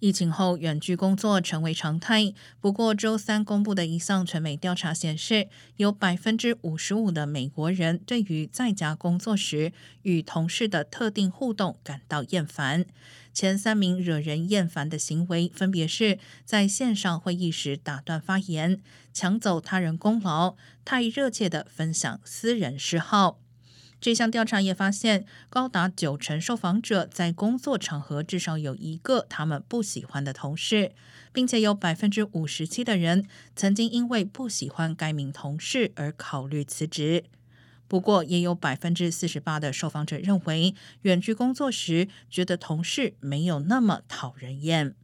疫情后，远距工作成为常态。不过，周三公布的一项全美调查显示，有百分之五十五的美国人对于在家工作时与同事的特定互动感到厌烦。前三名惹人厌烦的行为分别是在线上会议时打断发言、抢走他人功劳、太热切的分享私人嗜好。这项调查也发现，高达九成受访者在工作场合至少有一个他们不喜欢的同事，并且有百分之五十七的人曾经因为不喜欢该名同事而考虑辞职。不过，也有百分之四十八的受访者认为，远距工作时觉得同事没有那么讨人厌。